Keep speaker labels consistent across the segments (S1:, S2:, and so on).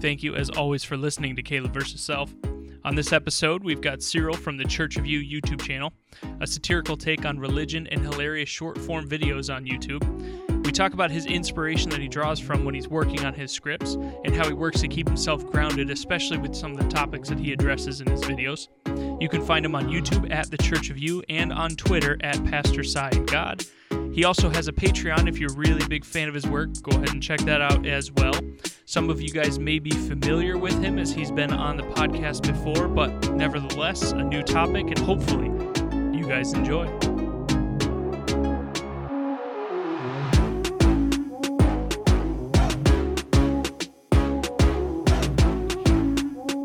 S1: Thank you, as always, for listening to Caleb versus Self. On this episode, we've got Cyril from the Church of You YouTube channel, a satirical take on religion and hilarious short form videos on YouTube. We talk about his inspiration that he draws from when he's working on his scripts and how he works to keep himself grounded, especially with some of the topics that he addresses in his videos. You can find him on YouTube at The Church of You and on Twitter at Pastor Cy and God. He also has a Patreon. If you're a really big fan of his work, go ahead and check that out as well. Some of you guys may be familiar with him as he's been on the podcast before, but nevertheless, a new topic, and hopefully, you guys enjoy.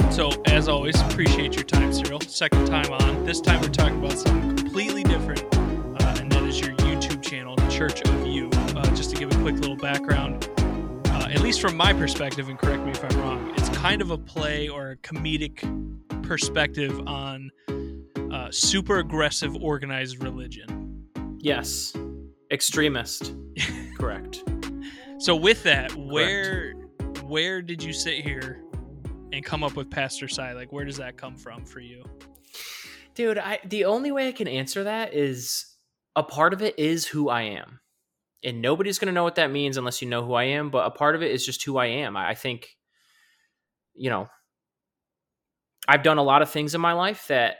S1: So, as always, appreciate your time, Cyril. Second time on. This time we're talking about something completely different, uh, and that is your YouTube channel, Church of You. Uh, just to give a quick little background, at least from my perspective, and correct me if I'm wrong, it's kind of a play or a comedic perspective on uh, super aggressive organized religion.
S2: Yes. Extremist. Correct.
S1: So, with that, where where did you sit here and come up with Pastor Cy? Like, where does that come from for you?
S2: Dude, I the only way I can answer that is a part of it is who I am. And nobody's going to know what that means unless you know who I am, but a part of it is just who I am. I, think you know, I've done a lot of things in my life that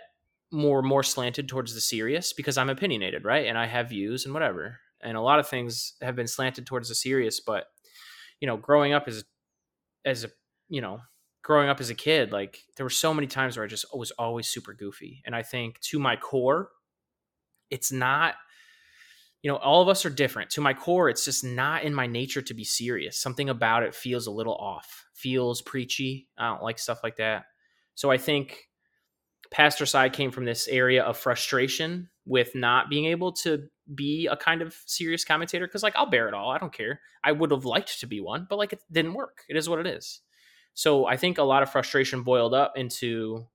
S2: more more slanted towards the serious because I'm opinionated, right? And I have views and whatever. And a lot of things have been slanted towards the serious, but you know, growing up as as a, you know, growing up as a kid, like there were so many times where I just was always super goofy. And I think to my core, it's not you know, all of us are different. To my core, it's just not in my nature to be serious. Something about it feels a little off, feels preachy. I don't like stuff like that. So I think Pastor Cy came from this area of frustration with not being able to be a kind of serious commentator because, like, I'll bear it all. I don't care. I would have liked to be one, but like, it didn't work. It is what it is. So I think a lot of frustration boiled up into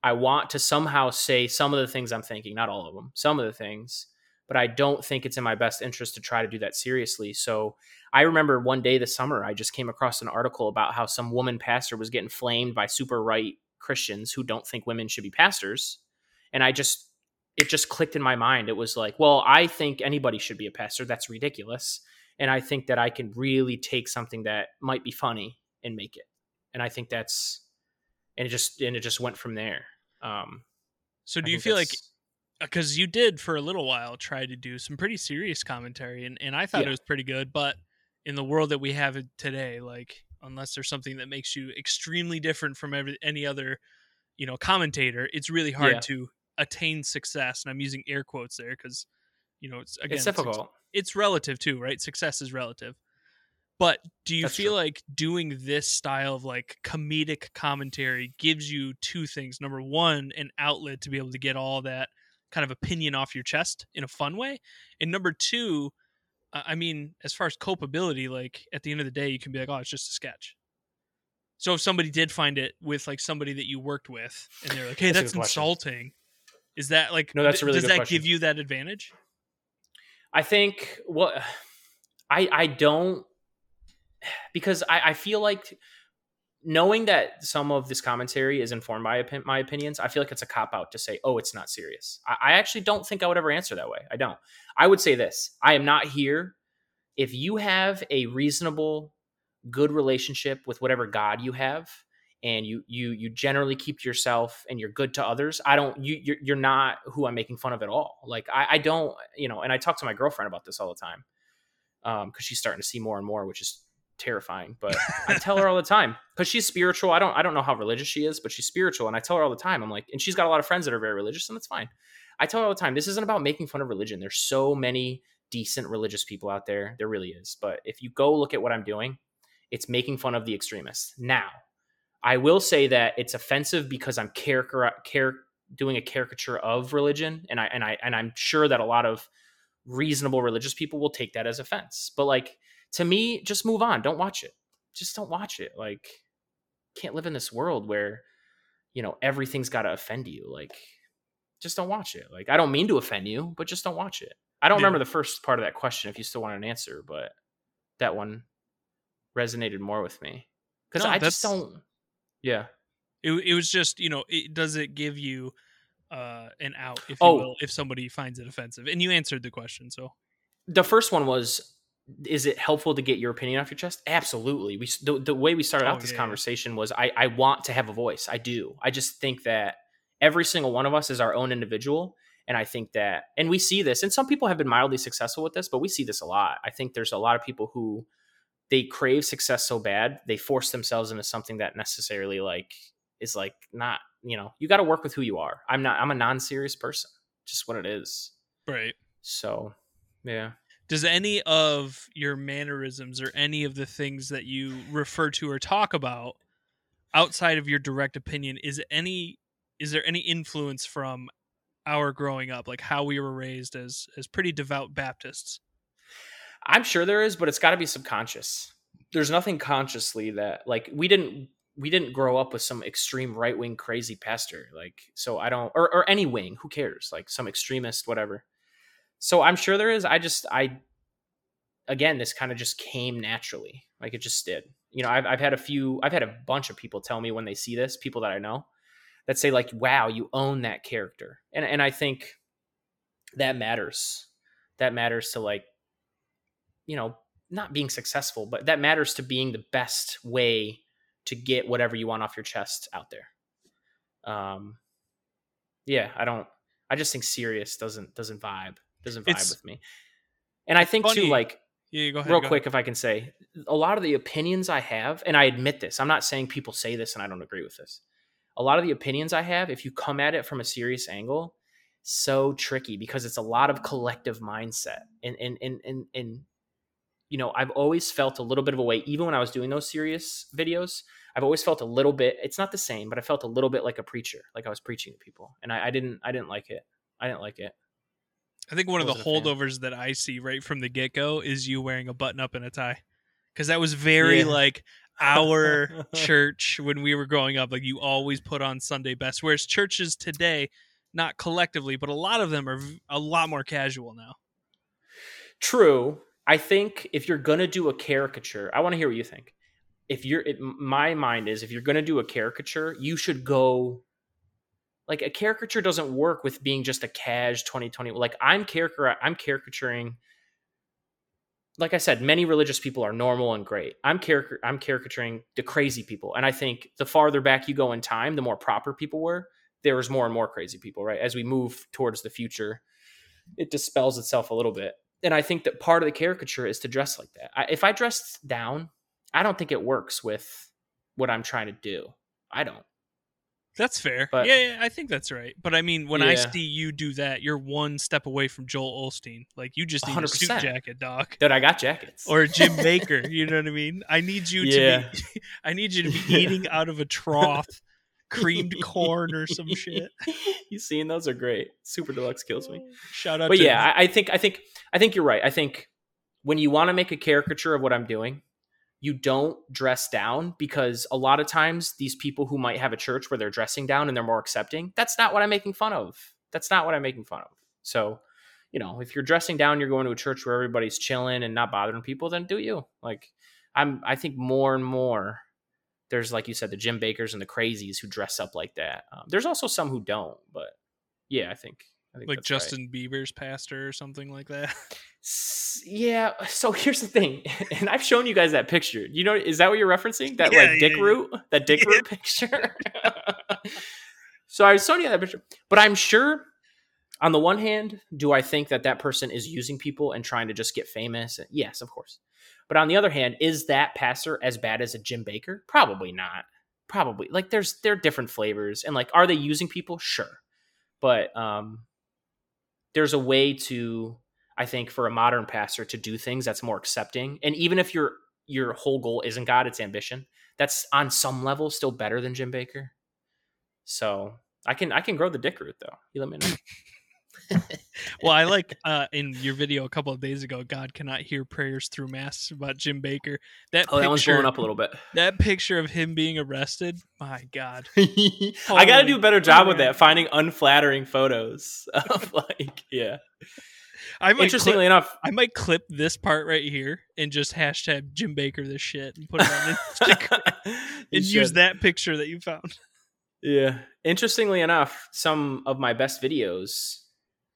S2: I want to somehow say some of the things I'm thinking, not all of them, some of the things but I don't think it's in my best interest to try to do that seriously. So I remember one day this summer, I just came across an article about how some woman pastor was getting flamed by super right Christians who don't think women should be pastors. And I just, it just clicked in my mind. It was like, well, I think anybody should be a pastor. That's ridiculous. And I think that I can really take something that might be funny and make it. And I think that's, and it just, and it just went from there. Um,
S1: so do you feel like Uh, because you did for a little while try to do some pretty serious commentary and, and i thought yeah. it was pretty good but in the world that we have today like unless there's something that makes you extremely different from every, any other you know commentator it's really hard yeah. to attain success and i'm using air quotes there because you know it's again
S2: it's difficult
S1: it's, it's, relative too right success is relative but do you That's feel true. like doing this style of like comedic commentary gives you two things number one an outlet to be able to get all that kind of opinion off your chest in a fun way. And number two, uh, I mean, as far as culpability, like at the end of the day, you can be like, oh, it's just a sketch. So if somebody did find it with like somebody that you worked with, and they're like, "Hey, that's, that's insulting," is that like
S2: no? That's a really
S1: does that
S2: question.
S1: give you that advantage?
S2: I think what I I don't because I I feel like knowing that some of this commentary is informed by my opinions, I feel like it's a cop out to say, oh, it's not serious. I, actually don't think I would ever answer that way. I don't. I would say this I am not here. If you have a reasonable, good relationship with whatever God you have, and you you you generally keep yourself and you're good to others i don't you you're, you're not who i'm making fun of at all like I, I don't you know and i talk to my girlfriend about this all the time um because she's starting to see more and more which is terrifying but i tell her all the time because she's spiritual. I don't i don't know how religious she is but she's spiritual and i tell her all the time i'm like and she's got a lot of friends that are very religious and that's fine. I tell her all the time this isn't about making fun of religion. There's so many decent religious people out there. There really is. But if you go look at what i'm doing it's making fun of the extremists. Now i will say that it's offensive because i'm character care doing a caricature of religion and i and i and i'm sure that a lot of reasonable religious people will take that as offense. But like to me, just move on. Don't watch it. Just don't watch it. Like, can't live in this world where, you know, everything's got to offend you. Like, just don't watch it. Like, I don't mean to offend you, but just don't watch it. I don't remember the first part of that question if you still want an answer, but that one resonated more with me because
S1: No,
S2: I just don't. Yeah.
S1: It, it was just you know it, does it give you uh an out if you
S2: Oh.
S1: will if somebody finds it offensive and you answered the question so
S2: the first one was is it helpful to get your opinion off your chest? Absolutely. We the, the way we started
S1: Oh,
S2: out this
S1: yeah,
S2: conversation was I, I want to have a voice. I do. I just think that every single one of us is our own individual and i think that and we see this and some people have been mildly successful with this but we see this a lot. I think there's a lot of people who they crave success so bad they force themselves into something that necessarily like is like not you know you got to work with who you are. I'm not i'm a non-serious person just what it is.
S1: Right.
S2: So yeah
S1: does any of your mannerisms or any of the things that you refer to or talk about outside of your direct opinion is any is there any influence from our growing up like how we were raised as as pretty devout baptists
S2: I'm sure there is, but it's got to be subconscious. There's nothing consciously that like we didn't we didn't grow up with some extreme right wing crazy pastor like so I don't or or any wing who cares like some extremist whatever. So I'm sure there is. I just I again this kind of just came naturally like it just did. You know I've I've had a few I've had a bunch of people tell me when they see this people that I know that say like wow you own that character and and I think that matters. That matters to like you know, not being successful, but that matters to being the best way to get whatever you want off your chest out there. Um, yeah, I don't. I just think serious doesn't doesn't vibe doesn't vibe
S1: It's-
S2: with me. And I think
S1: funny.
S2: too, like
S1: yeah go ahead
S2: real quick, if I can say, a lot of the opinions I have, and I admit this, I'm not saying people say this and I don't agree with this. A lot of the opinions I have, if you come at it from a serious angle, so tricky because it's a lot of collective mindset. And and and and and you know, I've always felt a little bit of a way, even when I was doing those serious videos. I've always felt a little bit. It's not the same, but I felt a little bit like a preacher, like I was preaching to people, and I, I didn't. I didn't like it. I didn't like it.
S1: I think one of the holdovers that I see right from the get go is you wearing a button up and a tie. Because that was very
S2: Yeah.
S1: like our church when we were growing up. Like you always put on Sunday best. Whereas churches today, not collectively, but a lot of them are a lot more casual now.
S2: True. I think if you're gonna do a caricature, I want to hear what you think. If you're, it, my mind is, if you're gonna do a caricature, you should go. Like a caricature doesn't work with being just a cash 2020. Like I'm caricature, I'm caricaturing. Like I said, many religious people are normal and great. I'm caric- I'm caricaturing the crazy people, and I think the farther back you go in time, the more proper people were. There was more and more crazy people, right? As we move towards the future, it dispels itself a little bit and I think that part of the caricature is to dress like that. I, if I dress down, I don't think it works with what I'm trying to do. I don't.
S1: That's fair.
S2: But-
S1: yeah, yeah, I think that's right. But I mean, when I see you do that, you're one step away from Joel Osteen. Like you just need a suit jacket, doc.
S2: That I got jackets
S1: Or Jim Bakker, you know what I mean? I need you
S2: Yeah.
S1: to be I need you to be eating out of a trough creamed corn or some shit.
S2: you seen those are great. Super deluxe kills me.
S1: Shout out
S2: But
S1: to
S2: yeah, I, I think I think I think you're right. I think when you want to make a caricature of what I'm doing, you don't dress down because a lot of times these people who might have a church where they're dressing down and they're more accepting, that's not what I'm making fun of. That's not what I'm making fun of. So, you know, if you're dressing down, you're going to a church where everybody's chilling and not bothering people, then do you. Like I'm I think more and more there's like you said the Jim Bakkers and the crazies who dress up like that. Um, there's also some who don't, but yeah, I think I think
S1: like
S2: that's right.
S1: Justin Bieber's pastor or something like that.
S2: Yeah. So here's the thing, and I've shown you guys that picture. You know, is that what you're referencing? That
S1: Yeah,
S2: like
S1: yeah,
S2: dick
S1: yeah.
S2: root, that dick root picture. so I was showing you that picture, but I'm sure. On the one hand, do I think that that person is using people and trying to just get famous? Yes, of course. But on the other hand, is that pastor as bad as a Jim Bakker? Probably not. Probably like there's there are different flavors and like are they using people? Sure, but um, there's a way to I think for a modern pastor to do things that's more accepting. And even if your your whole goal isn't God, it's ambition. That's on some level still better than Jim Bakker. So I can I can grow the dick root though. You let me know.
S1: well, I like uh, in your video a couple of days ago, God cannot hear prayers through mass about Jim Bakker. That
S2: Oh, that one's
S1: picture,
S2: blowing up a little bit.
S1: that picture of him being arrested, my God.
S2: I got to do a better job with that, finding unflattering photos of like, yeah.
S1: I might
S2: Interestingly
S1: clip,
S2: enough,
S1: I might clip this part right here and just hashtag Jim Bakker this shit and put it on Instagram and use that picture that you found.
S2: Yeah. Interestingly enough, some of my best videos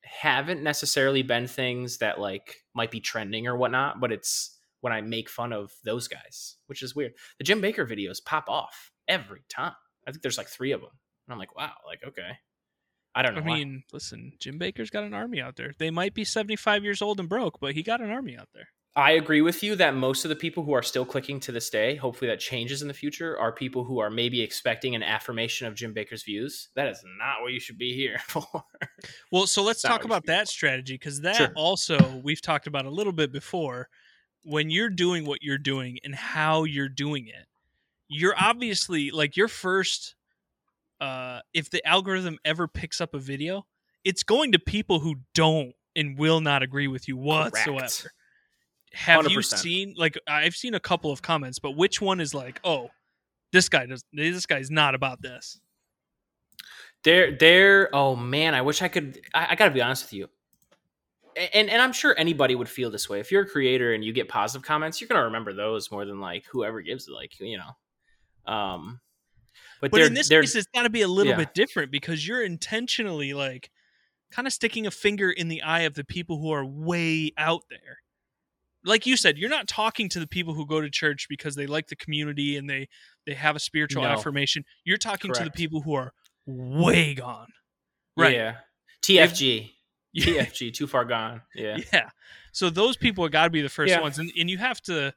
S2: haven't necessarily been things that like might be trending or whatnot, but it's when I make fun of those guys, which is weird. The Jim Bakker videos pop off every time. I think there's like three of them. And I'm like, wow, like, okay. I don't know.
S1: I
S2: why.
S1: mean, listen, Jim Bakker's got an army out there. They might be 75 years old and broke, but he got an army out there.
S2: I agree with you that most of the people who are still clicking to this day, hopefully that changes in the future, are people who are maybe expecting an affirmation of Jim Bakker's views. That is not what you should be here for.
S1: Well, so let's talk about that strategy because that
S2: Sure.
S1: also we've talked about a little bit before. When you're doing what you're doing and how you're doing it, you're obviously like your first. Uh, if the algorithm ever picks up a video, it's going to people who don't and will not agree with you whatsoever.
S2: Correct.
S1: Have you
S2: 100%.
S1: seen like I've seen a couple of comments, but which one is like, oh, this guy does this guy's not about this.
S2: They're they're oh man, I wish I could I, I gotta be honest with you. And and I'm sure anybody would feel this way. If you're a creator and you get positive comments, you're gonna remember those more than like whoever gives it, like, you know. Um but,
S1: But in this case, it's got to be a little
S2: yeah.
S1: bit different because you're intentionally like kind of sticking a finger in the eye of the people who are way out there. Like you said, you're not talking to the people who go to church because they like the community and they they have a spiritual
S2: No.
S1: affirmation. You're talking to the people who are way gone. Right.
S2: Yeah. TFG.
S1: Yeah.
S2: TFG, too far gone. Yeah.
S1: Yeah. So those people have got to be the first
S2: Yeah.
S1: ones, and and you have to.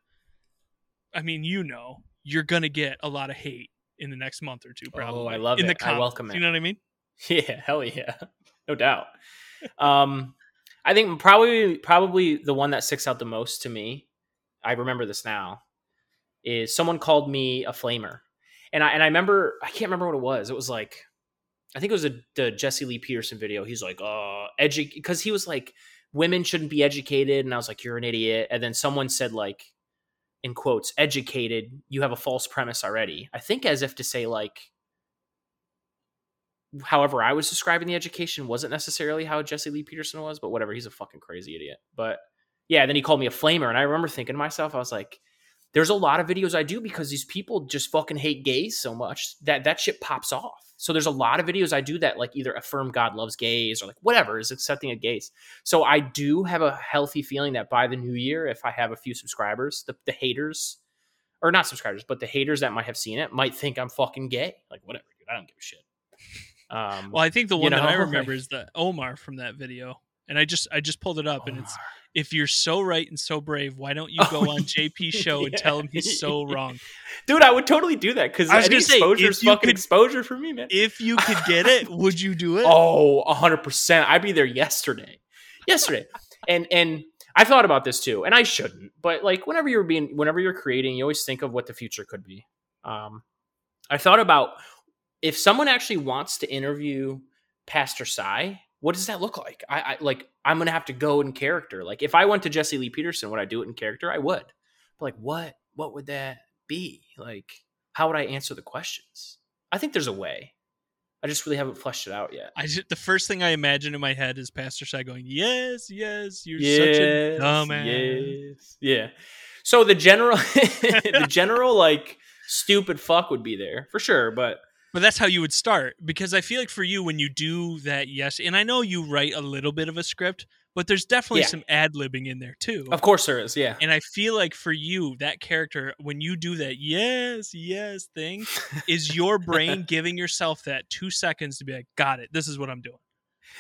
S1: I mean, you know, you're gonna get a lot of hate in the next month or two, probably.
S2: Oh, I love
S1: in
S2: it.
S1: The
S2: I welcome it.
S1: You know what I mean?
S2: Yeah, hell yeah. No doubt. Um I think probably probably the one that sticks out the most to me, I remember this now, is someone called me a flamer. And I and I remember I can't remember what it was. It was like I think it was a, the Jesse Lee Peterson video. He's like, uh edu because he was like women shouldn't be educated and I was like you're an idiot. And then someone said like in quotes, educated, you have a false premise already. I think as if to say like however I was describing the education wasn't necessarily how Jesse Lee Peterson was, but whatever, he's a fucking crazy idiot. But yeah, then he called me a flamer, and I remember thinking to myself, I was like, there's a lot of videos I do because these people just fucking hate gays so much that that shit pops off. So there's a lot of videos I do that like either affirm God loves gays or like whatever is accepting of gays. So I do have a healthy feeling that by the new year, if I have a few subscribers, the, the haters or not subscribers, but the haters that might have seen it might think I'm fucking gay. Like whatever, dude. I don't give a shit. Um,
S1: Well, I think the
S2: You
S1: one that I remember
S2: like-
S1: is the Omar from that video, and I just I just pulled it up, and it's
S2: Omar.
S1: If you're so right and so brave, why don't you go
S2: Oh,
S1: on JP's show and tell him he's so wrong?
S2: dude, I would totally do that because any
S1: say,
S2: exposure is fucking
S1: could-
S2: exposure for me, man.
S1: If you could get it, would you do it?
S2: Oh, 100%. I'd be there yesterday. Yesterday. and and I thought about this too, and I shouldn't, but like whenever you're being whenever you're creating, you always think of what the future could be. Um I thought about if someone actually wants to interview Pastor Cy, what does that look like? I, I like I'm gonna have to go in character. Like if I went to Jesse Lee Peterson, would I do it in character? I would. But like what what would that be? Like how would I answer the questions? I think there's a way. I just really haven't fleshed it out yet.
S1: I just, the first thing I imagine in my head is Pastor Cy going, "Yes, yes, you're such a dumbass."
S2: Yes. Yeah. So the general, the general like stupid fuck would be there for sure, but
S1: But that's how you would start because I feel like for you when you do that, yes, and I know you write a little bit of a script, but there's definitely
S2: Yeah.
S1: some ad libbing in there too.
S2: of course there is. Yeah.
S1: And I feel like for you, that character, when you do that yes, yes thing, is your brain giving yourself that two seconds to be like, got it, this is what I'm doing.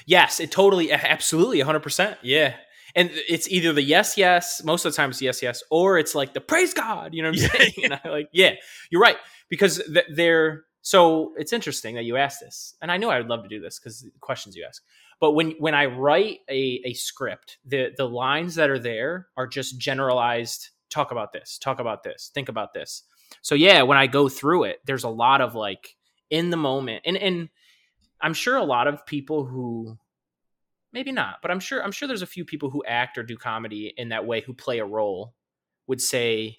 S2: yes, it totally, absolutely, hundred percent. Yeah. And it's either the yes, yes, most of the time it's yes, yes, or it's like the praise God. You know what I'm
S1: Yeah,
S2: saying? And I like, yeah, you're right because th- they're so. It's interesting that you asked this, and I know I would love to do this because the questions you ask. But when when I write a a script, the the lines that are there are just generalized. Talk about this. Talk about this. Think about this. So yeah, when I go through it, there's a lot of like in the moment, and and I'm sure a lot of people who maybe not, but I'm sure I'm sure there's a few people who act or do comedy in that way who play a role would say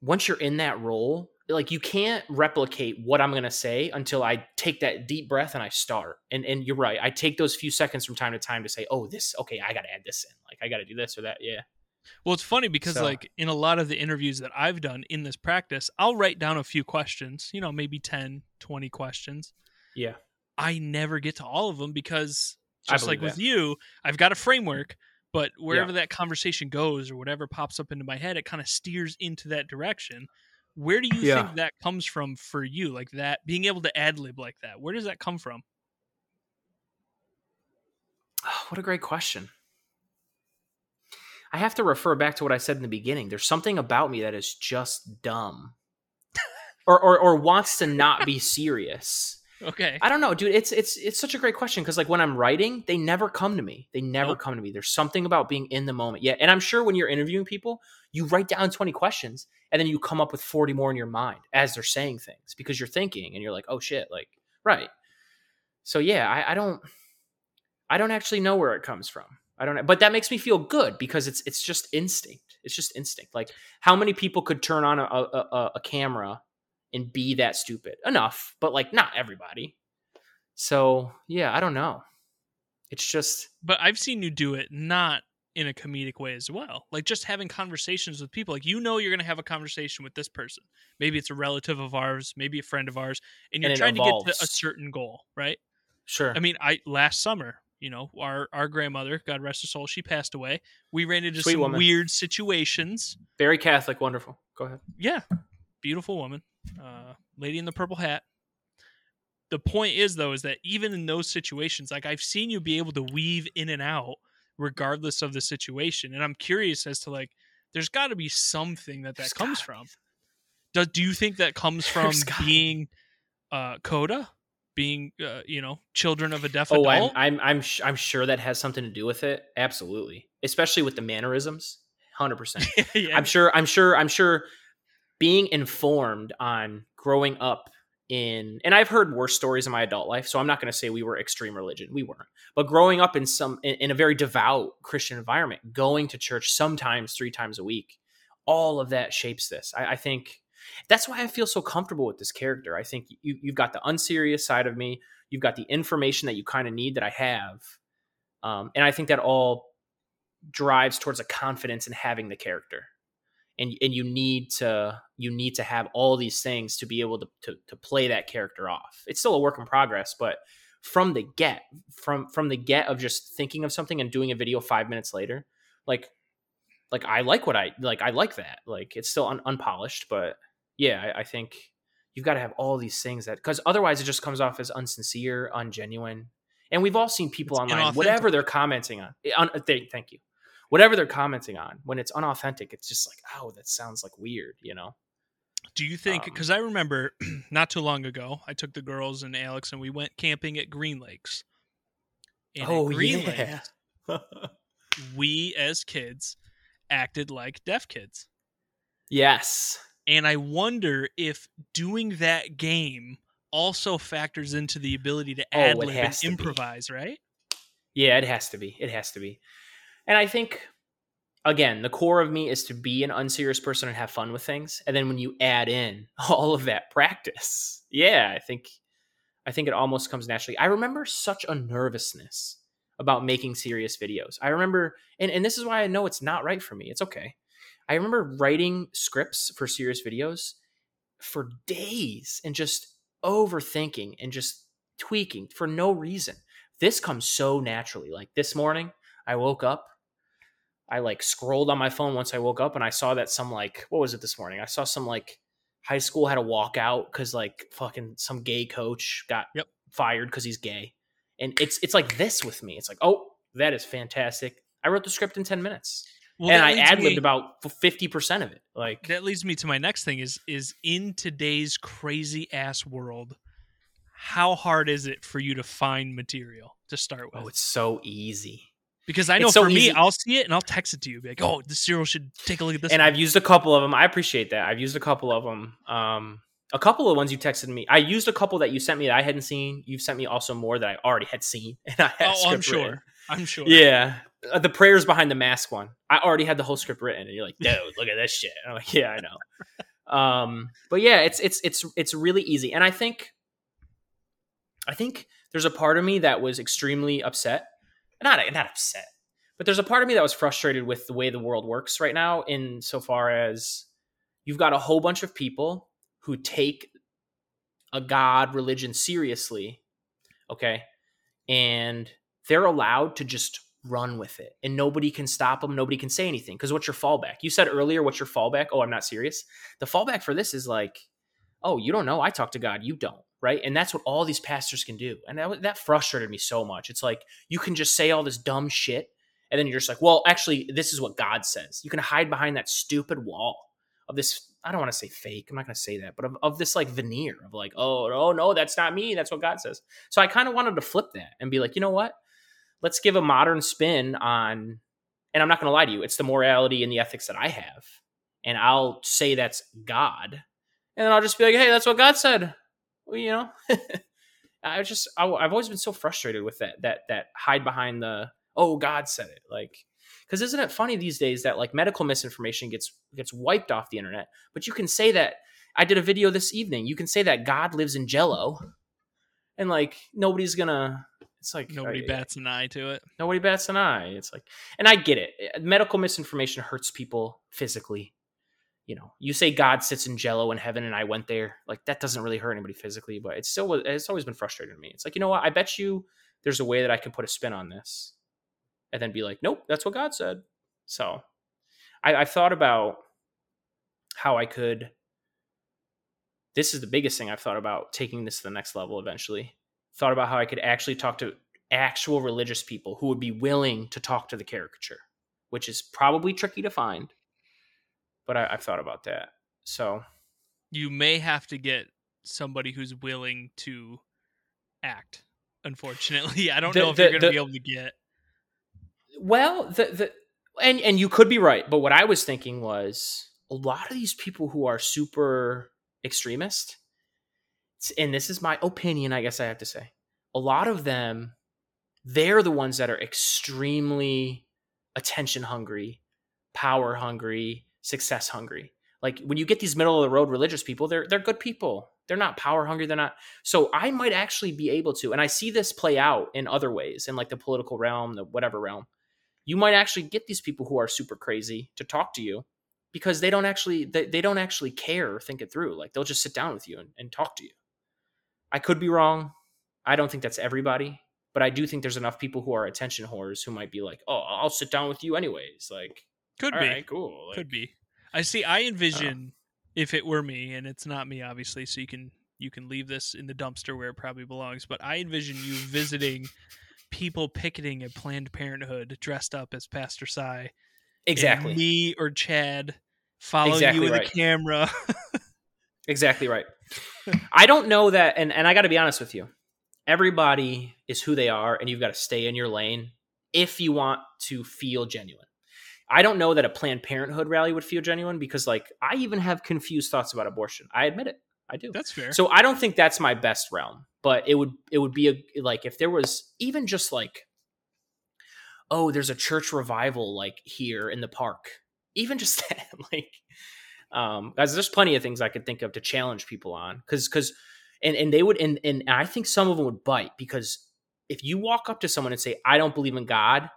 S2: once you're in that role, like you can't replicate what I'm gonna say until I take that deep breath and I start. And and you're right. I take those few seconds from time to time to say, oh, this okay, I gotta add this in. Like I gotta do this or that. Yeah.
S1: Well, it's funny because
S2: So-
S1: like in a lot of the interviews that I've done in this practice, I'll write down a few questions, you know, maybe 10, 20 questions.
S2: Yeah.
S1: I never get to all of them because just like
S2: believe
S1: with you, I've got a framework, but wherever that conversation goes or whatever pops up into my head, it kind of steers into that direction. Where do you
S2: Yeah.
S1: think that comes from for you? Like that being able to ad lib like that. Where does that come from?
S2: Oh, what a great question. I have to refer back to what I said in the beginning. There's something about me that is just dumb. or, or or wants to not be serious.
S1: Okay.
S2: I don't know, dude. It's it's it's such a great question because like when I'm writing, they never come to me. They never
S1: Nope.
S2: come to me. There's something about being in the moment. Yeah, and I'm sure when you're interviewing people, you write down 20 questions and then you come up with 40 more in your mind as they're saying things because you're thinking and you're like, oh shit, like right. So yeah, I, I don't I don't actually know where it comes from. I don't know, but that makes me feel good because it's it's just instinct. It's just instinct. Like how many people could turn on a a, a, a camera and be that stupid? Enough, but like not everybody. So yeah, I don't know. It's just
S1: but I've seen you do it not in a comedic way as well. Like just having conversations with people. Like you know you're going to have a conversation with this person. Maybe it's a relative of ours, maybe a friend of ours, and you're
S2: And
S1: trying to get to a certain goal, right?
S2: sure.
S1: I mean, I last summer, you know, our our grandmother, God rest her soul, she passed away. We ran into
S2: Sweet
S1: some
S2: woman.
S1: weird situations.
S2: Very Catholic, wonderful. Go ahead.
S1: Yeah, beautiful woman, uh, lady in the purple hat. The point is, though, is that even in those situations, like I've seen you be able to weave in and out regardless of the situation, and I'm curious as to like, there's got to be something that that
S2: There's
S1: comes from. Do, do you think that comes from
S2: There's gotta be.
S1: being uh, coda, being uh, you know children of a deaf
S2: Oh, I'm? I'm I'm, sh- I'm sure that has something to do with it. Absolutely, especially with the mannerisms. Hundred percent.
S1: yeah.
S2: I'm sure. I'm sure. I'm sure. Being informed on growing up in, and I've heard worse stories in my adult life, so I'm not going to say we were extreme religion. We weren't, but growing up in some in, in a very devout Christian environment, going to church sometimes three times a week, all of that shapes this. I, I think that's why I feel so comfortable with this character. I think you, you've got the unserious side of me. You've got the information that you kind of need that I have, um, and I think that all drives towards a confidence in having the character and and you need to you need to have all these things to be able to, to to play that character off. It's still a work in progress but from the get from from the get of just thinking of something and doing a video five minutes later like like i like what i like i like that. Like it's still un- unpolished but yeah I, I think you've got to have all these things that because otherwise it just comes off as unsincere ungenuine. And we've all seen people
S1: It's
S2: online whatever they're commenting on eh, un, thank, thank you whatever they're commenting on when it's unauthentic it's just like oh that sounds like weird you know
S1: Do you think?
S2: Um,
S1: Because I remember not too long ago, I took the girls and Alex, and we went camping at Green Lakes. And
S2: oh
S1: Green
S2: yeah
S1: Lakes, we as kids acted like deaf kids,
S2: yes
S1: and I wonder if doing that game also factors into the ability to
S2: Oh,
S1: ad lib and
S2: to be.
S1: improvise, right?
S2: yeah it has to be it has to be and i think again the core of me is to be an unserious person and have fun with things. And then when you add in all of that practice yeah i think i think it almost comes naturally. I remember such a nervousness about making serious videos. I remember and, and this is why i know it's not right for me. It's okay. I remember writing scripts for serious videos for days and just overthinking and just tweaking for no reason. This comes so naturally. Like this morning i woke up I like scrolled on my phone once I woke up and I saw that some like what was it this morning? I saw some like high school had a walkout because like fucking some gay coach got
S1: Yep.
S2: fired because he's gay. And it's it's like this with me. It's like, oh, that is fantastic. I wrote the script in 10 minutes.
S1: Well,
S2: and I ad libbed about fifty percent of it. Like
S1: that leads me to my next thing is is in today's crazy ass world how hard is it for you to find material to start oh, with
S2: oh, it's so easy.
S1: Because i know
S2: so
S1: for me i'll see it and i'll text it to you be like oh this Cyril should take a look at this
S2: and
S1: one."
S2: I've used a couple of them. I appreciate that. I've used a couple of them. Um, a couple of ones you texted me. I used a couple that you sent me that I hadn't seen. You've sent me also more that I already had seen, and I had.
S1: oh i'm sure
S2: written.
S1: i'm sure
S2: Yeah, uh, the prayers behind the mask one. I already had the whole script written, and you're like, dude, look at this shit. And I'm like, yeah, I know. Um, but yeah, it's it's it's it's really easy, and I think, I think there's a part of me that was extremely upset, not not upset, but there's a part of me that was frustrated with the way the world works right now, in so far as you've got a whole bunch of people who take a god religion seriously, okay, and they're allowed to just run with it and nobody can stop them nobody can say anything because what's your fallback? You said earlier what's your fallback? Oh i'm not serious. The fallback for this is like oh you don't know i talk to god you don't right? And that's what all these pastors can do. And that, that frustrated me so much. It's like you can just say all this dumb shit and then you're just like well actually this is what god says. You can hide behind that stupid wall of this i don't want to say fake i'm not going to say that but of, of this like veneer of like oh no no that's not me that's what god says. So i kind of wanted to flip that and be like you know what? Let's give a modern spin on and i'm not going to lie to you it's the morality and the ethics that i have and i'll say that's god and then i'll just be like hey that's what god said you know i just I, i've always been so frustrated with that that that hide behind the oh god said it like because isn't it funny these days that like medical misinformation gets gets wiped off the internet but you can say that i did a video this evening you can say that god lives in jello and like nobody's gonna it's like
S1: nobody
S2: uh,
S1: bats an eye to it.
S2: Nobody bats an eye. It's like, and I get it. Eh, medical misinformation hurts people physically. You know, you say God sits in Jello in heaven, and I went there. Like that doesn't really hurt anybody physically, but it's still it's always been frustrating to me. It's like you know what? I bet you there's a way that I can put a spin on this, and then be like, nope, that's what God said. So, I, I've thought about how I could. This is the biggest thing I've thought about taking this to the next level eventually thought about how I could actually talk to actual religious people who would be willing to talk to the caricature, which is probably tricky to find. But I, have thought about that. So
S1: you may have to get somebody who's willing to act. Unfortunately, I don't the, know if the, you're going to be able to get.
S2: Well, the the and and you could be right, but what I was thinking was a lot of these people who are super extremist and this is my opinion, I guess I have to say, a lot of them, they're the ones that are extremely attention hungry, power hungry, success hungry. Like when you get these middle of the road religious people, they're they're good people. They're not power hungry. They're not. So I might actually be able to, and I see this play out in other ways, in like the political realm, the whatever realm. You might actually get these people who are super crazy to talk to you because they don't actually they, they don't actually care or think it through. Like they'll just sit down with you and, and talk to you. I could be wrong. I don't think that's everybody, but I do think there's enough people who are attention whores who might be like, "Oh, I'll sit down with you anyways." Like,
S1: could be
S2: right, cool. Like,
S1: could be. I see. I envision if it were me, and it's not me, obviously. So you can you can leave this in the dumpster where it probably belongs. But I envision you visiting people picketing at Planned Parenthood dressed up as Pastor Cy.
S2: Exactly.
S1: me or Chad follow exactly you with right. a camera.
S2: exactly right. I don't know that, and, and I got to be honest with you. Everybody is who they are, and you've got to stay in your lane if you want to feel genuine. I don't know that a Planned Parenthood rally would feel genuine because, like, I even have confused thoughts about abortion. I admit it. I do.
S1: That's fair.
S2: So I don't think that's my best realm, but it would it would be a like if there was even just like, oh, there's a church revival like here in the park. Even just that, like, um, guys, there's plenty of things I could think of to challenge people on because because and and they would and and I think some of them would bite because if you walk up to someone and say I don't believe in God,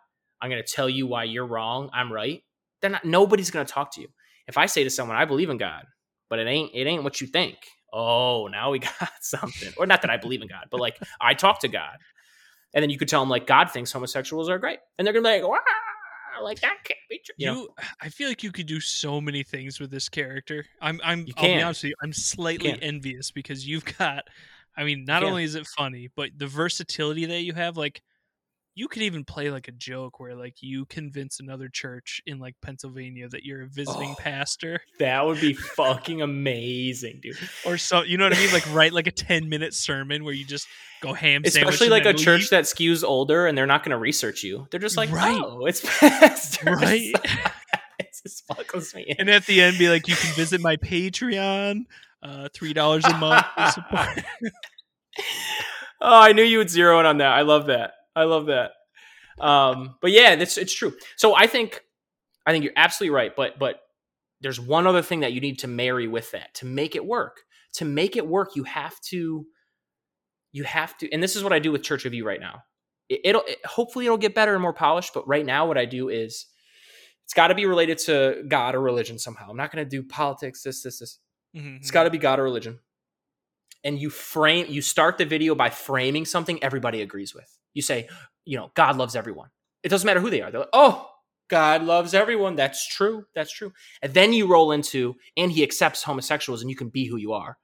S2: I'm going to tell you why you're wrong. I'm right. Then nobody's going to talk to you. If I say to someone I believe in God, but it ain't it ain't what you think. Oh, now we got something. Or not that I believe in God, but like I talk to God. And then you could tell them like God thinks homosexuals are great, and they're gonna be like, wow, like that can't be true.
S1: You,
S2: you
S1: I feel like you could do so many things with this character. I'm, I'm. I'll be honest with you. I'm slightly envious because you've got. I mean, not only is it funny, but the versatility that you have. Like, you could even play like a joke where like you convince another church in like Pennsylvania that you're a visiting oh, pastor.
S2: That would be fucking amazing, dude.
S1: Or so you know what I mean? Like write like a 10 minute sermon where you just go ham
S2: Especially like a leave. church that skews older and they're not going to research you. They're just like, right. oh, it's pastor.
S1: Right. it just fucks me. And at the end be like, you can visit my Patreon, uh, $3 a month
S2: oh, I knew you would zero in on that. I love that. I love that. Um, but yeah, it's it's true. So I think I think you're absolutely right. But but there's one other thing that you need to marry with that to make it work. To make it work, you have to you have to and this is what I do with Church of You right now. It, will it, hopefully it'll get better and more polished, but right now what I do is it's got to be related to God or religion somehow. I'm not going to do politics this this this. Mm-hmm. It's got to be God or religion. And you frame you start the video by framing something everybody agrees with. You say, you know, God loves everyone. It doesn't matter who they are. They're like, "Oh, God loves everyone. That's true. That's true. And then you roll into, and he accepts homosexuals and you can be who you are.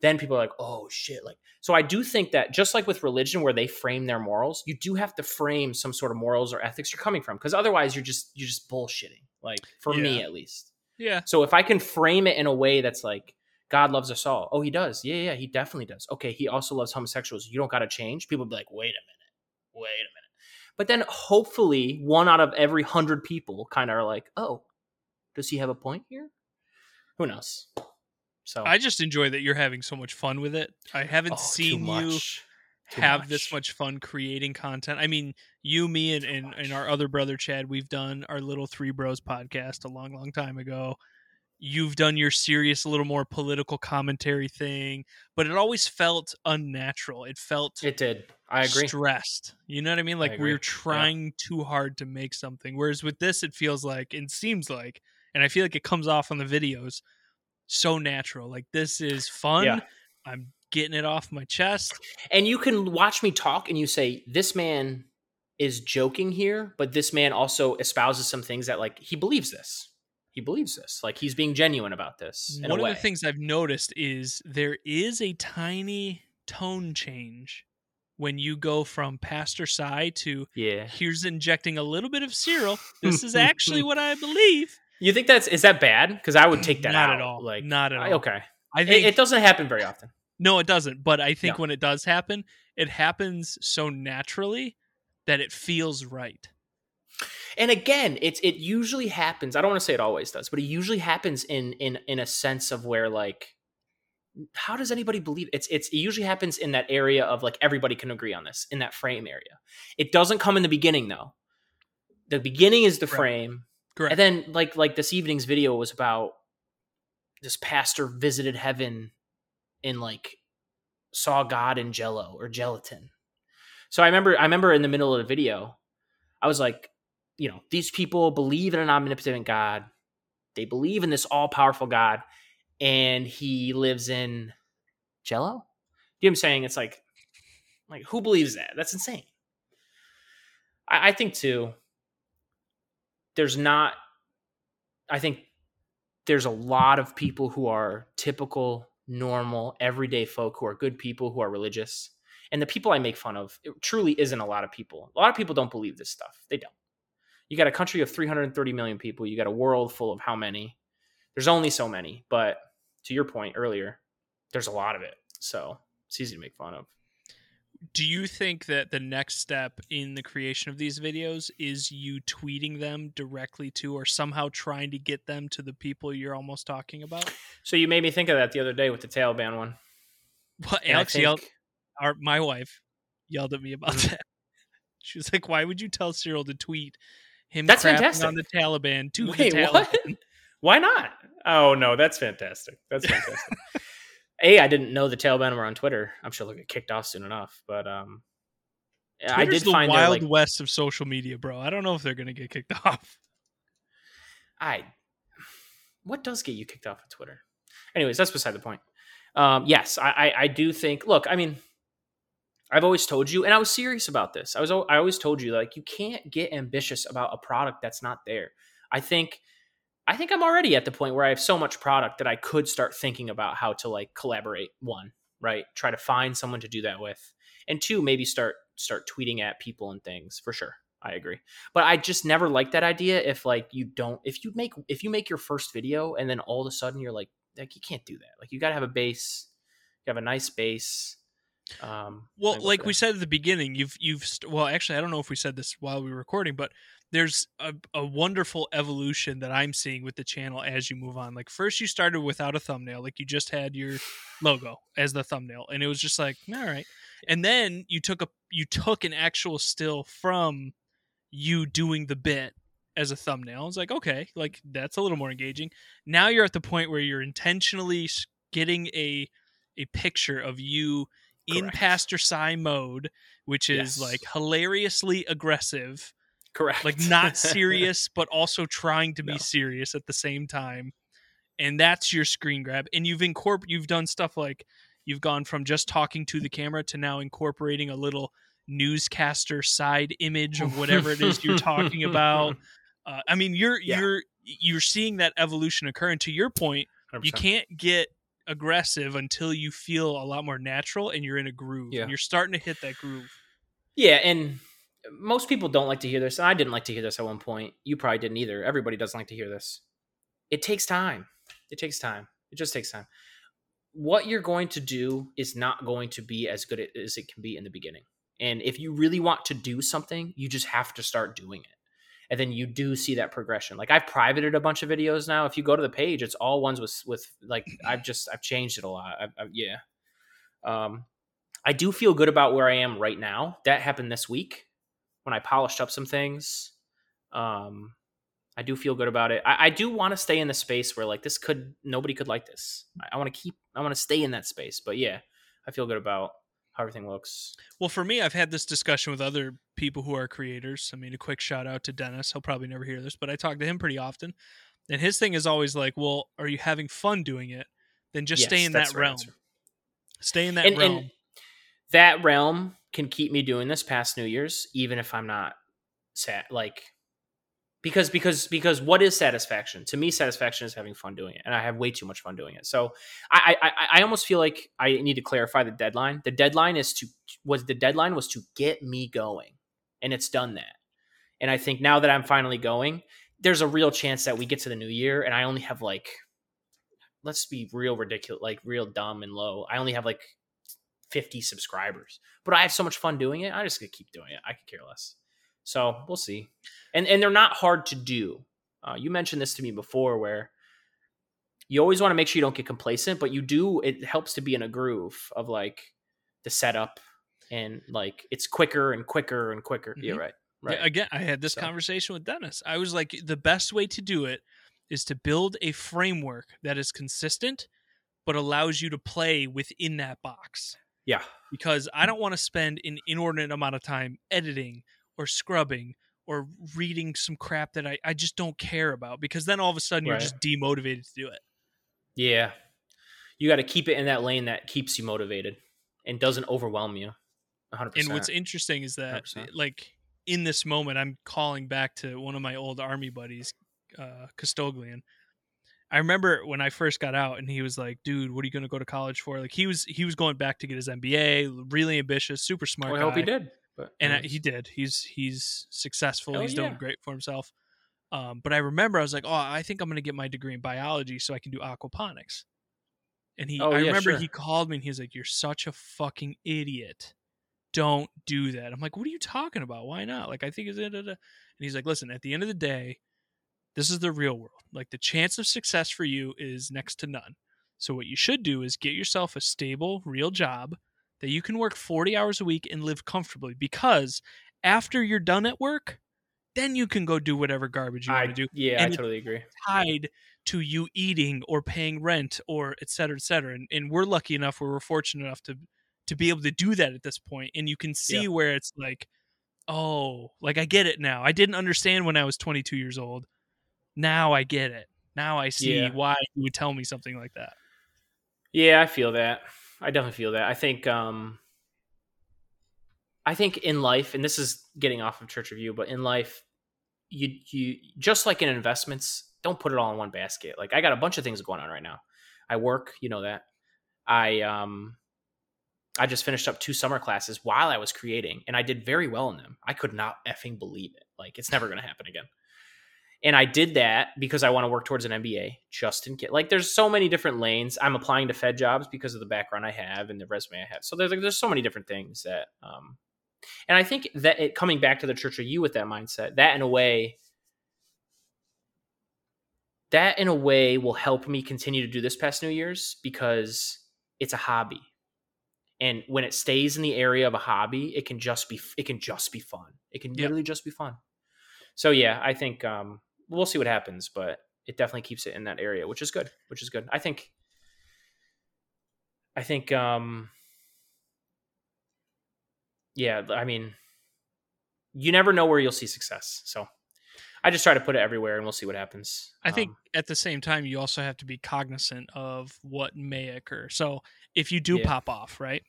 S2: Then people are like, oh shit. Like, so I do think that just like with religion where they frame their morals, you do have to frame some sort of morals or ethics you're coming from. Cause otherwise you're just, you're just bullshitting. Like for yeah. me at least.
S1: Yeah.
S2: So if I can frame it in a way that's like, God loves us all. Oh, he does. Yeah, yeah, he definitely does. Okay, he also loves homosexuals. You don't got to change. People be like, wait a minute. Wait a minute but then hopefully one out of every hundred people kind of are like, oh, does he have a point here? Who knows? So
S1: I just enjoy that you're having so much fun with it. I haven't oh, seen you have much. this much fun creating content. I mean, you, me, and, and, and our other brother Chad, we've done our little Three Bros podcast a long, long time ago you've done your serious a little more political commentary thing but it always felt unnatural it felt
S2: it did i agree
S1: stressed you know what i mean like we are trying yeah. too hard to make something whereas with this it feels like it seems like and i feel like it comes off on the videos so natural like this is fun yeah. i'm getting it off my chest
S2: and you can watch me talk and you say this man is joking here but this man also espouses some things that like he believes this he believes this. Like he's being genuine about this.
S1: One of the things I've noticed is there is a tiny tone change when you go from Pastor Cy to
S2: yeah.
S1: here's injecting a little bit of Cyril. This is actually what I believe.
S2: You think that's is that bad? Because I would take that
S1: not
S2: out.
S1: at all.
S2: Like
S1: not at all. I,
S2: okay. I think it, it, doesn't happen very often.
S1: No, it doesn't. But I think no. when it does happen, it happens so naturally that it feels right.
S2: And again, it's it usually happens. I don't want to say it always does, but it usually happens in in in a sense of where like how does anybody believe it's it's it usually happens in that area of like everybody can agree on this in that frame area. It doesn't come in the beginning though. The beginning is the frame.
S1: Correct.
S2: And then like like this evening's video was about this pastor visited heaven and like saw God in jello or gelatin. So I remember I remember in the middle of the video, I was like, you know, these people believe in an omnipotent God. They believe in this all powerful God, and he lives in Jello. You know what I'm saying? It's like, like who believes that? That's insane. I, I think too. There's not. I think there's a lot of people who are typical, normal, everyday folk who are good people who are religious. And the people I make fun of, it truly isn't a lot of people. A lot of people don't believe this stuff. They don't you got a country of 330 million people. You got a world full of how many? There's only so many but to your point earlier there's a lot of it. So it's easy to make fun of.
S1: Do you think that the next step in the creation of these videos is you tweeting them directly to or somehow trying to get them to the people you're almost talking about?
S2: So you made me think of that the other day with the taliban one.
S1: Well alex think... yelled our, my wife yelled at me about mm-hmm. that. She was like why would you tell cyril to tweet him that's fantastic on the Taliban to Wait, the Taliban. What?
S2: Why not? Oh no, that's fantastic. That's fantastic. a, I didn't know the Taliban were on Twitter. I'm sure they'll get kicked off soon enough. But um,
S1: Twitter's I did the find wild like, west of social media, bro. I don't know if they're gonna get kicked off.
S2: I, what does get you kicked off of Twitter? Anyways, that's beside the point. Um, yes, I, I, I do think. Look, I mean, I've always told you, and I was serious about this. I was I always told you like you can't get ambitious about a product that's not there. I think I think I'm already at the point where I have so much product that I could start thinking about how to like collaborate. One, right? Try to find someone to do that with, and two, maybe start start tweeting at people and things for sure. I agree, but I just never liked that idea. If like you don't, if you make if you make your first video and then all of a sudden you're like like you can't do that. Like you got to have a base, you have a nice base
S1: um, well, like we said at the beginning, you've you've st- well, actually, I don't know if we said this while we were recording, but there's a, a wonderful evolution that I'm seeing with the channel as you move on. Like first, you started without a thumbnail, like you just had your logo as the thumbnail, and it was just like, all right. And then you took a you took an actual still from you doing the bit as a thumbnail. It's like, okay, like that's a little more engaging. Now you're at the point where you're intentionally getting a a picture of you Correct. in Pastor Cy mode, which is yes. like hilariously aggressive.
S2: Correct.
S1: Like not serious, but also trying to be no. serious at the same time. And that's your screen grab. And you've incorporated you've done stuff like you've gone from just talking to the camera to now incorporating a little newscaster side image of whatever it is you're talking about. Uh, I mean, you're yeah. you're you're seeing that evolution occur. And to your point, 100%. you can't get aggressive until you feel a lot more natural and you're in a groove. Yeah. And you're starting to hit that groove.
S2: Yeah, and most people don't like to hear this. I didn't like to hear this at one point. You probably didn't either. Everybody doesn't like to hear this. It takes time. It takes time. It just takes time. What you're going to do is not going to be as good as it can be in the beginning. And if you really want to do something, you just have to start doing it. And then you do see that progression. Like I've privated a bunch of videos now. If you go to the page, it's all ones with with like I've just I've changed it a lot. I, I, yeah. Um, I do feel good about where I am right now. That happened this week when I polished up some things. Um, I do feel good about it. I, I do want to stay in the space where like this could nobody could like this. I, I want to keep. I want to stay in that space. But yeah, I feel good about how everything looks.
S1: Well, for me, I've had this discussion with other people who are creators. I mean, a quick shout out to Dennis. He'll probably never hear this, but I talk to him pretty often. And his thing is always like, well, are you having fun doing it? Then just yes, stay in that realm. Answer. Stay in that and, realm. And
S2: that realm can keep me doing this past New Year's, even if I'm not sad. Like because because because what is satisfaction? To me satisfaction is having fun doing it and i have way too much fun doing it. So i i i almost feel like i need to clarify the deadline. The deadline is to was the deadline was to get me going and it's done that. And i think now that i'm finally going there's a real chance that we get to the new year and i only have like let's be real ridiculous like real dumb and low. I only have like 50 subscribers but i have so much fun doing it i just gonna keep doing it. I could care less so we'll see. And and they're not hard to do. Uh, you mentioned this to me before, where you always want to make sure you don't get complacent, but you do. It helps to be in a groove of like the setup and like it's quicker and quicker and quicker. Mm-hmm. Yeah, right. Right.
S1: Yeah, again, I had this so. conversation with Dennis. I was like, the best way to do it is to build a framework that is consistent, but allows you to play within that box.
S2: Yeah.
S1: Because I don't want to spend an inordinate amount of time editing or scrubbing or reading some crap that I, I just don't care about because then all of a sudden you're just demotivated to do it.
S2: Yeah. You got to keep it in that lane that keeps you motivated and doesn't overwhelm you. 100%.
S1: And what's interesting is that 100%. like in this moment I'm calling back to one of my old army buddies, uh Castoglian. I remember when I first got out and he was like, "Dude, what are you going to go to college for?" Like he was he was going back to get his MBA, really ambitious, super smart.
S2: Well, I hope he did.
S1: But and I, he did. He's he's successful. he's yeah. doing great for himself. Um, but I remember I was like, oh, I think I'm going to get my degree in biology so I can do aquaponics. And he, oh, I yeah, remember sure. he called me and he was like, "You're such a fucking idiot. Don't do that." I'm like, "What are you talking about? Why not?" Like, I think it's and he's like, "Listen, at the end of the day, this is the real world. Like, the chance of success for you is next to none. So what you should do is get yourself a stable, real job." That you can work 40 hours a week and live comfortably because after you're done at work, then you can go do whatever garbage you want to do.
S2: Yeah, and I totally agree.
S1: Tied to you eating or paying rent or et cetera, et cetera. And, and we're lucky enough, where we're fortunate enough to to be able to do that at this point. And you can see yeah. where it's like, oh, like I get it now. I didn't understand when I was 22 years old. Now I get it. Now I see yeah. why you would tell me something like that.
S2: Yeah, I feel that. I definitely feel that. I think um I think in life, and this is getting off of Church of You, but in life, you you just like in investments, don't put it all in one basket. Like I got a bunch of things going on right now. I work, you know that. I um I just finished up two summer classes while I was creating, and I did very well in them. I could not effing believe it. Like it's never gonna happen again and I did that because I want to work towards an MBA just in case. Like, there's so many different lanes. I'm applying to Fed jobs because of the background I have and the resume I have. So there's like, there's so many different things that, um, and I think that it coming back to the Church of You with that mindset, that in a way, that in a way will help me continue to do this past New Year's because it's a hobby. And when it stays in the area of a hobby, it can just be it can just be fun. It can yep. literally just be fun. So yeah, I think um, we'll see what happens, but it definitely keeps it in that area, which is good. Which is good. I think. I think. um Yeah, I mean, you never know where you'll see success. So I just try to put it everywhere, and we'll see what happens.
S1: I think
S2: Um,
S1: at the same time, you also have to be cognizant of what may occur. So if you do
S2: Yeah.
S1: pop off, right?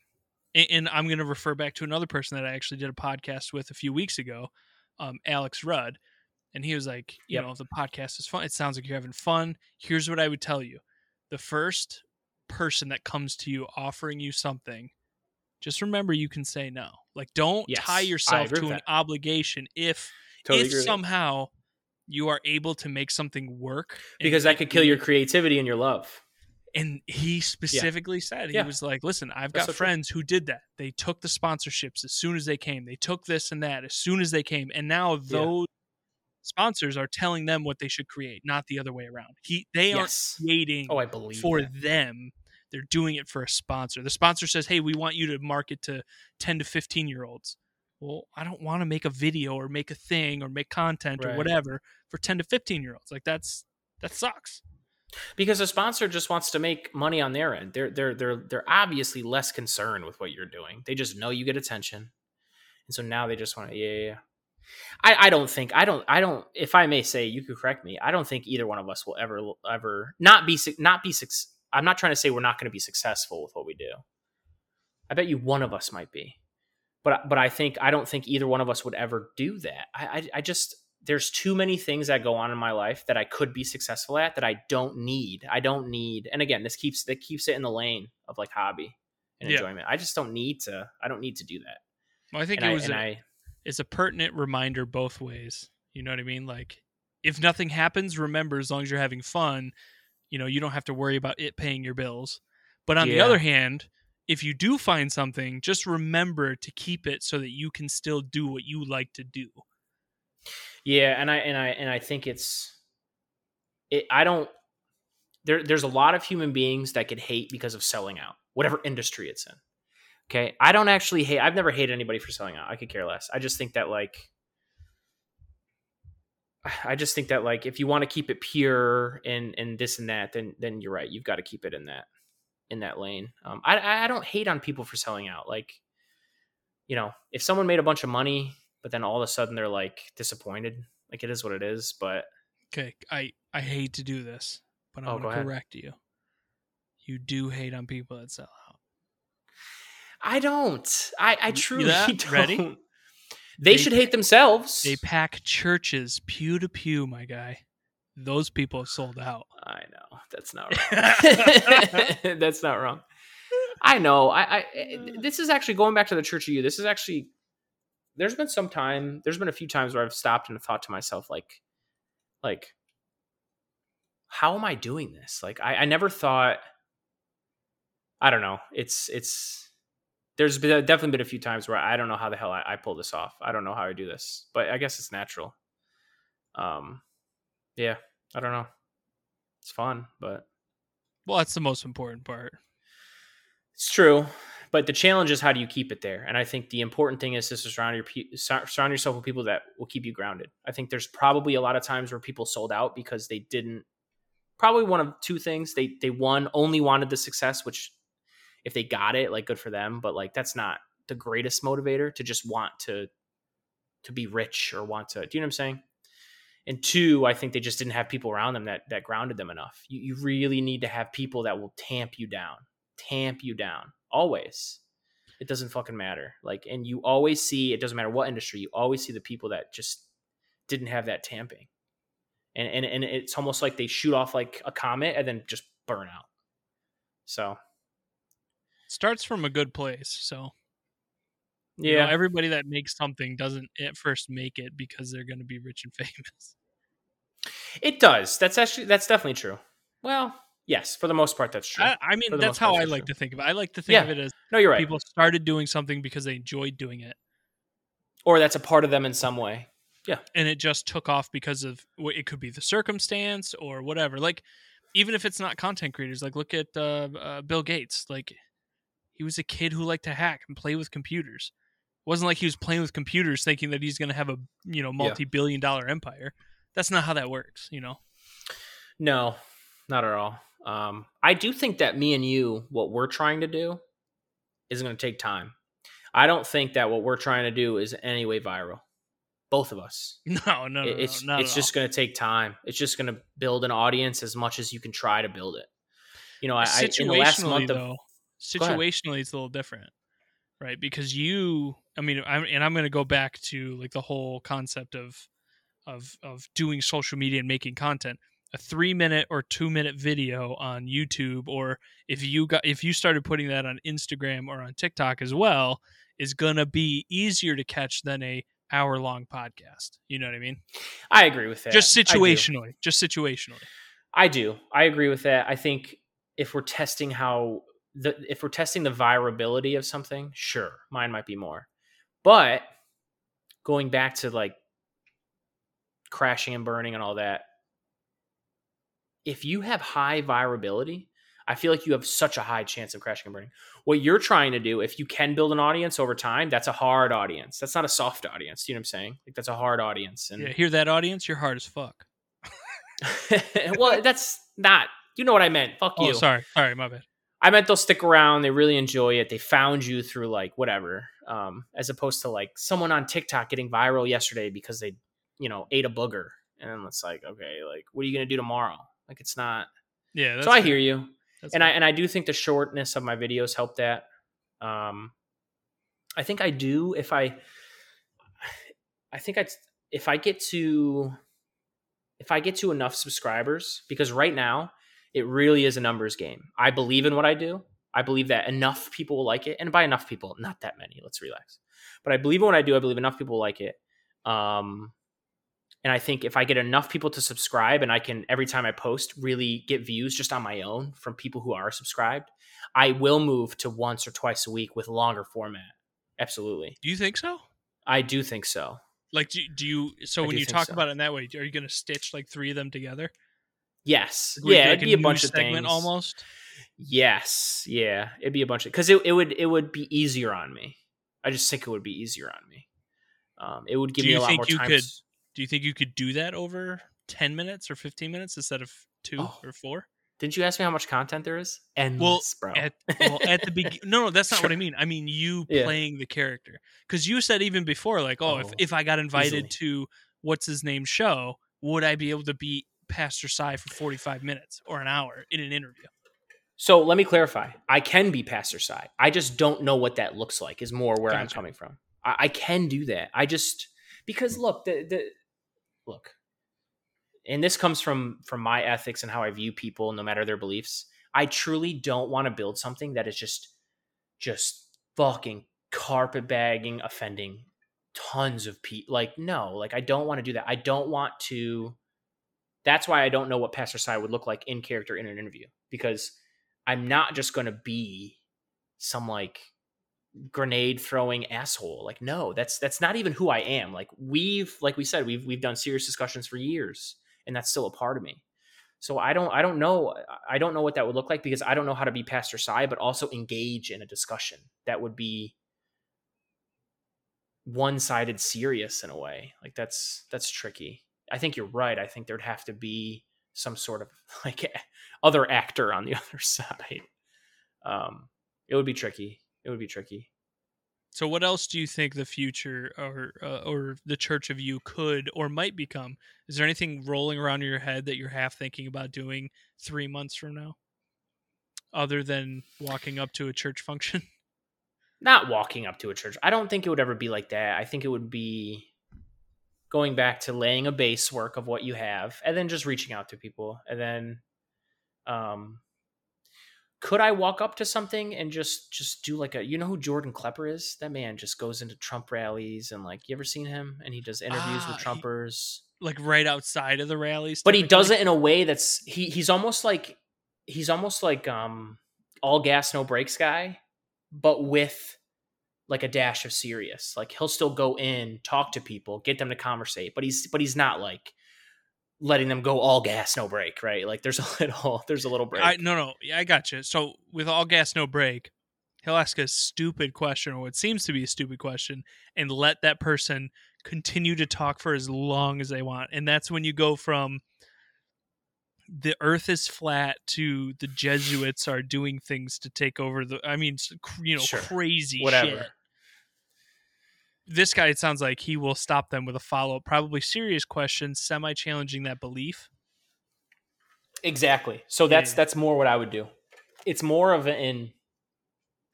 S1: And, I'm going to refer back to another person that I actually did a podcast with a few weeks ago, um, Alex Rudd. And he was like, you
S2: Yep.
S1: know, the podcast is fun. It sounds like you're having fun. Here's what I would tell you the first person that comes to you offering you something, just remember you can say no. Like, don't
S2: Yes,
S1: tie yourself to an
S2: that.
S1: obligation if
S2: totally
S1: if
S2: agree with that.
S1: somehow you are able to make something work
S2: because that could kill your creativity and your love.
S1: and he specifically said he
S2: Yeah.
S1: was like listen i've
S2: That's
S1: got
S2: so true.
S1: friends who did that they took the sponsorships as soon as they came they took this and that as soon as they came and now those sponsors are telling them what they should create not the other way around he they
S2: Yes.
S1: aren't creating
S2: Oh, I believe
S1: for
S2: that.
S1: them they're doing it for a sponsor the sponsor says hey we want you to market to 10 to 15 year olds well i don't want to make a video or make a thing or make content or whatever for 10 to 15 year olds like that's that sucks
S2: because a sponsor just wants to make money on their end. They're they're they're they're obviously less concerned with what you're doing. They just know you get attention, and so now they just want to yeah yeah. yeah. I I don't think I don't I don't if I may say you could correct me. I don't think either one of us will ever ever not be not be I'm not trying to say we're not going to be successful with what we do. I bet you one of us might be, but but I think I don't think either one of us would ever do that. I I, I just there's too many things that go on in my life that I could be successful at that I don't need. I don't need. And again, this keeps that keeps it in the lane of like hobby and
S1: Yeah.
S2: enjoyment. I just don't need to. I don't need to do that.
S1: well, i think
S2: And
S1: it
S2: I,
S1: was
S2: and
S1: a-
S2: I
S1: it's a pertinent reminder both ways. You know what I mean? Like if nothing happens, remember as long as you're having fun, you know, you don't have to worry about it paying your bills. But on the other hand, if you do find something, just remember to keep it so that you can still do what you like to do.
S2: Yeah, and I and I and I think it's it I don't there there's a lot of human beings that could hate because of selling out, whatever industry it's in. Okay? I don't actually hate I've never hated anybody for selling out. I could care less. I just think that like I just think that like if you want to keep it pure and and this and that, then then you're right. You've got to keep it in that in that lane. Um, I I don't hate on people for selling out. Like, you know, if someone made a bunch of money, but then all of a sudden they're like disappointed, like it is what it is. But
S1: Okay, I I hate to do this, but I'm
S2: Oh,
S1: going to correct you. You do hate on people that sell out.
S2: I don't. I I truly don't.
S1: Ready?
S2: They,
S1: They-
S2: should hate themselves.
S1: They pack churches pew to pew, my guy. Those people have sold out.
S2: I know that's not wrong. that's not wrong. I know. I, I eh, eh, uh. this is actually going back to the Church of You. This is actually there's been some time. There's been a few times where I've stopped and thought to myself, like, like, how am I doing this? Like, I, I never thought. I don't know. It's it's. There's been definitely been a few times where I don't know how the hell I, I pull this off. I don't know how I do this, but I guess it's natural. Um, yeah, I don't know. It's fun, but
S1: Well, that's the most important part.
S2: It's true, but the challenge is how do you keep it there? And I think the important thing is just to surround your pe- surround yourself with people that will keep you grounded. I think there's probably a lot of times where people sold out because they didn't. Probably one of two things. They they one only wanted the success, which if they got it, like good for them. But like that's not the greatest motivator to just want to to be rich or want to. Do you know what I'm saying? And two, I think they just didn't have people around them that that grounded them enough. You you really need to have people that will tamp you down tamp you down always it doesn't fucking matter like and you always see it doesn't matter what industry you always see the people that just didn't have that tamping and and, and it's almost like they shoot off like a comet and then just burn out so
S1: starts from a good place. So
S2: yeah
S1: you know, everybody that makes something doesn't at first make it because they're going to be rich and famous.
S2: it does that's actually that's definitely true well yes for the most part that's true
S1: I, I mean, that's
S2: most part,
S1: how I like
S2: true.
S1: to think of it. I like to think
S2: Yeah.
S1: of it as
S2: no you're right
S1: people started doing something because they enjoyed doing it,
S2: or that's a part of them in some way Yeah,
S1: and it just took off because of it could be the circumstance or whatever. Like, even if it's not content creators, like look at uh, uh, Bill Gates. Like, he was a kid who liked to hack and play with computers. It wasn't like he was playing with computers thinking that he's going to have a you know multi-billion dollar empire. That's not how that works, you know.
S2: No, not at all. Um, I do think that me and you, what we're trying to do, is going to take time. I don't think that what we're trying to do is any way viral. Both of us.
S1: No, no,
S2: It- it's
S1: no,
S2: it's just going to take time. It's just going to build an audience as much as you can try to build it. You know, I, I in the last month
S1: though.
S2: Ahead.
S1: Situationally, it's a little different, right? Because you, I mean, I'm, and I'm going to go back to like the whole concept of of of doing social media and making content. A three minute or two minute video on YouTube, or if you got if you started putting that on Instagram or on TikTok as well, is gonna be easier to catch than a hour long podcast. You know what I mean?
S2: I agree with that.
S1: Just situationally, just situationally.
S2: I do. I agree with that. I think if we're testing how the if we're testing the virability of something, sure, mine might be more. But going back to like crashing and burning and all that, if you have high virability, I feel like you have such a high chance of crashing and burning. What you're trying to do, if you can build an audience over time, that's a hard audience. That's not a soft audience. You know what I'm saying? Like that's a hard audience. And
S1: Yeah, hear that audience? You're hard as fuck.
S2: well, that's not. You know what I meant. Fuck
S1: Oh,
S2: you.
S1: sorry, sorry, my bad.
S2: I meant they'll stick around. They really enjoy it. They found you through like whatever, um, as opposed to like someone on TikTok getting viral yesterday because they, you know, ate a booger, and then it's like, okay, like what are you gonna do tomorrow? Like it's not.
S1: Yeah, that's
S2: so I hear you,
S1: That's
S2: and I and I do think the shortness of my videos help that. Um, I think I do if I. I think I if I get to, if I get to enough subscribers because right now it really is a numbers game. I believe in what I do. I believe that enough people will like it, and by enough people, not that many. Let's relax. But I believe in what I do. I believe enough people will like it. Um, and I think if I get enough people to subscribe, and I can every time I post really get views just on my own from people who are subscribed, I will move to once or twice a week with longer format. Absolutely,
S1: Do you think so?
S2: I do think so.
S1: Like, do, do you? So
S2: I
S1: when you talk
S2: so.
S1: about it in that way, are you going to stitch like three of them together?
S2: Yes,
S1: Would
S2: yeah,
S1: like
S2: it'd be a bunch of
S1: segment
S2: things.
S1: almost.
S2: Yes, yeah, it'd be a bunch of because it, it would it would be easier on me. I just think it would be easier on me. Um, it would give me a lot more
S1: you
S2: time.
S1: could- Do you think you could do that over ten minutes or fifteen minutes instead of two
S2: Oh,
S1: or four?
S2: Didn't you ask me how much content there is? Endless,
S1: Well,
S2: bro.
S1: At, well, at the beginning, no, no, that's not what I mean. I mean you
S2: Yeah.
S1: playing the character because you said even before, like, oh, if
S2: Oh,
S1: if I got invited
S2: easily.
S1: to what's his name show, would I be able to beat Pastor Cy for forty five minutes or an hour in an interview?
S2: So let me clarify. I can be pastor Cy. I just don't know what that looks like. Is more where I'm coming from. I, I can do that. I just because look the the look, and this comes from from my ethics and how I view people, no matter their beliefs. I truly don't want to build something that is just just fucking carpet bagging, offending tons of people. Like no, like I don't want to do that. I don't want to. That's why I don't know what Pastor Cy would look like in character in an interview because I'm not just going to be some like grenade throwing asshole. Like no, that's that's not even who I am. Like we've like we said we've we've done serious discussions for years and that's still a part of me. So I don't I don't know I don't know what that would look like because I don't know how to be Pastor Cy but also engage in a discussion that would be one-sided serious in a way. Like that's that's tricky. I think you're right. I think there'd have to be some sort of like other actor on the other side. Um, it would be tricky. It would be tricky.
S1: So, what else do you think the future or uh, or the Church of You could or might become? Is there anything rolling around in your head that you're half thinking about doing three months from now, other than walking up to a church function?
S2: Not walking up to a church. I don't think it would ever be like that. I think it would be going back to laying a base work of what you have and then just reaching out to people. And then um could I walk up to something and just just do like a you know who Jordan Klepper is? That man just goes into Trump rallies and like you ever seen him? And he does interviews
S1: Ah,
S2: with
S1: he-
S2: Trumpers.
S1: like right outside of the rallies,
S2: but he does it in a way that's he he's almost like he's almost like um all gas no brakes guy but with like a dash of serious like he'll still go in talk to people get them to conversate but he's but he's not like letting them go all gas no break, right like there's a little there's a little break
S1: I no no, yeah, I got you. So with all gas no break, He'll ask a stupid question or what seems to be a stupid question and let that person continue to talk for as long as they want. And that's when you go from the earth is flat to the Jesuits are doing things to take over the I mean you know sure. crazy Whatever. shit. This guy it sounds like he will stop them with a follow-up probably serious question semi challenging that belief.
S2: Exactly. So that's yeah. that's more what I would do. It's more of an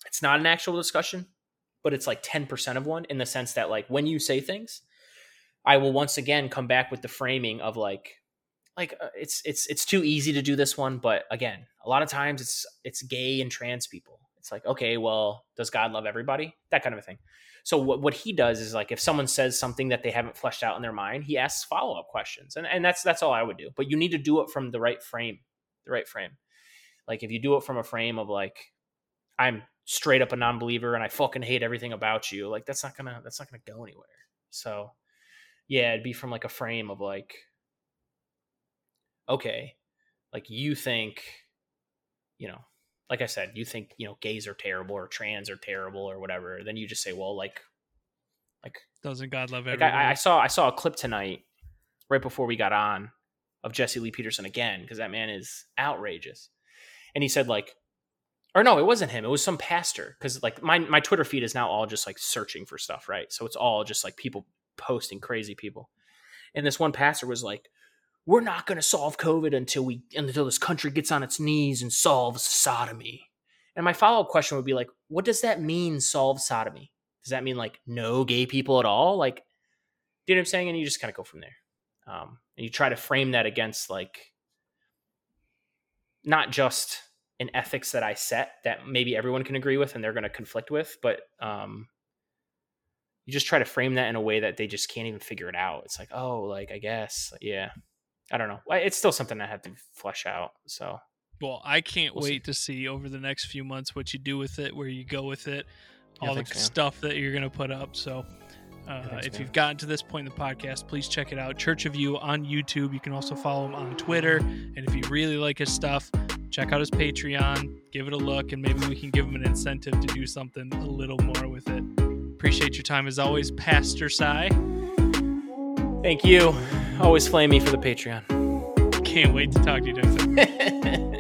S2: it's not an actual discussion, but it's like 10% of one in the sense that like when you say things, I will once again come back with the framing of like like uh, it's it's it's too easy to do this one but again a lot of times it's it's gay and trans people it's like okay well does god love everybody? That kind of a thing. So what, what he does is like if someone says something that they haven't fleshed out in their mind he asks follow-up questions. And, and that's that's all i would do. But you need to do it from the right frame the right frame. Like if you do it from a frame of like i'm straight up a non-believer and i fucking hate everything about you like that's not gonna that's not gonna go anywhere. So yeah it'd be from like a frame of like okay, like you think, you know, like I said, you think, you know, gays are terrible or trans are terrible or whatever. Then you just say, well, like, like
S1: doesn't God love
S2: everybody? Like I, I saw, I saw a clip tonight right before we got on of Jesse Lee Peterson again because that man is outrageous, and he said like, or no, it wasn't him. It was some pastor because like my my Twitter feed is now all just like searching for stuff, right? So it's all just like people posting crazy people, and this one pastor was like, we're not going to solve COVID until we until this country gets on its knees and solves sodomy. And my follow up question would be like, what does that mean? Solve sodomy? Does that mean like no gay people at all? Like, do you know what I'm saying? And you just kind of go from there. Um, and you try to frame that against like not just an ethics that I set that maybe everyone can agree with and they're going to conflict with, but um, you just try to frame that in a way that they just can't even figure it out. It's like, oh, like I guess, yeah. I don't know. It's still something I have to flesh out. So,
S1: well, I can't we'll wait see. to see over the next few months what you do with it, where you go with it, all the so. stuff that you're going to put up. So, uh, if you've gotten to this point in the podcast, please check it out. Church of You on YouTube. You can also follow him on Twitter. And if you really like his stuff, check out his Patreon, give it a look, and maybe we can give him an incentive to do something a little more with it. Appreciate your time as always, Pastor Cy.
S2: Thank you. Always flame me for the Patreon.
S1: Can't wait to talk to you next time.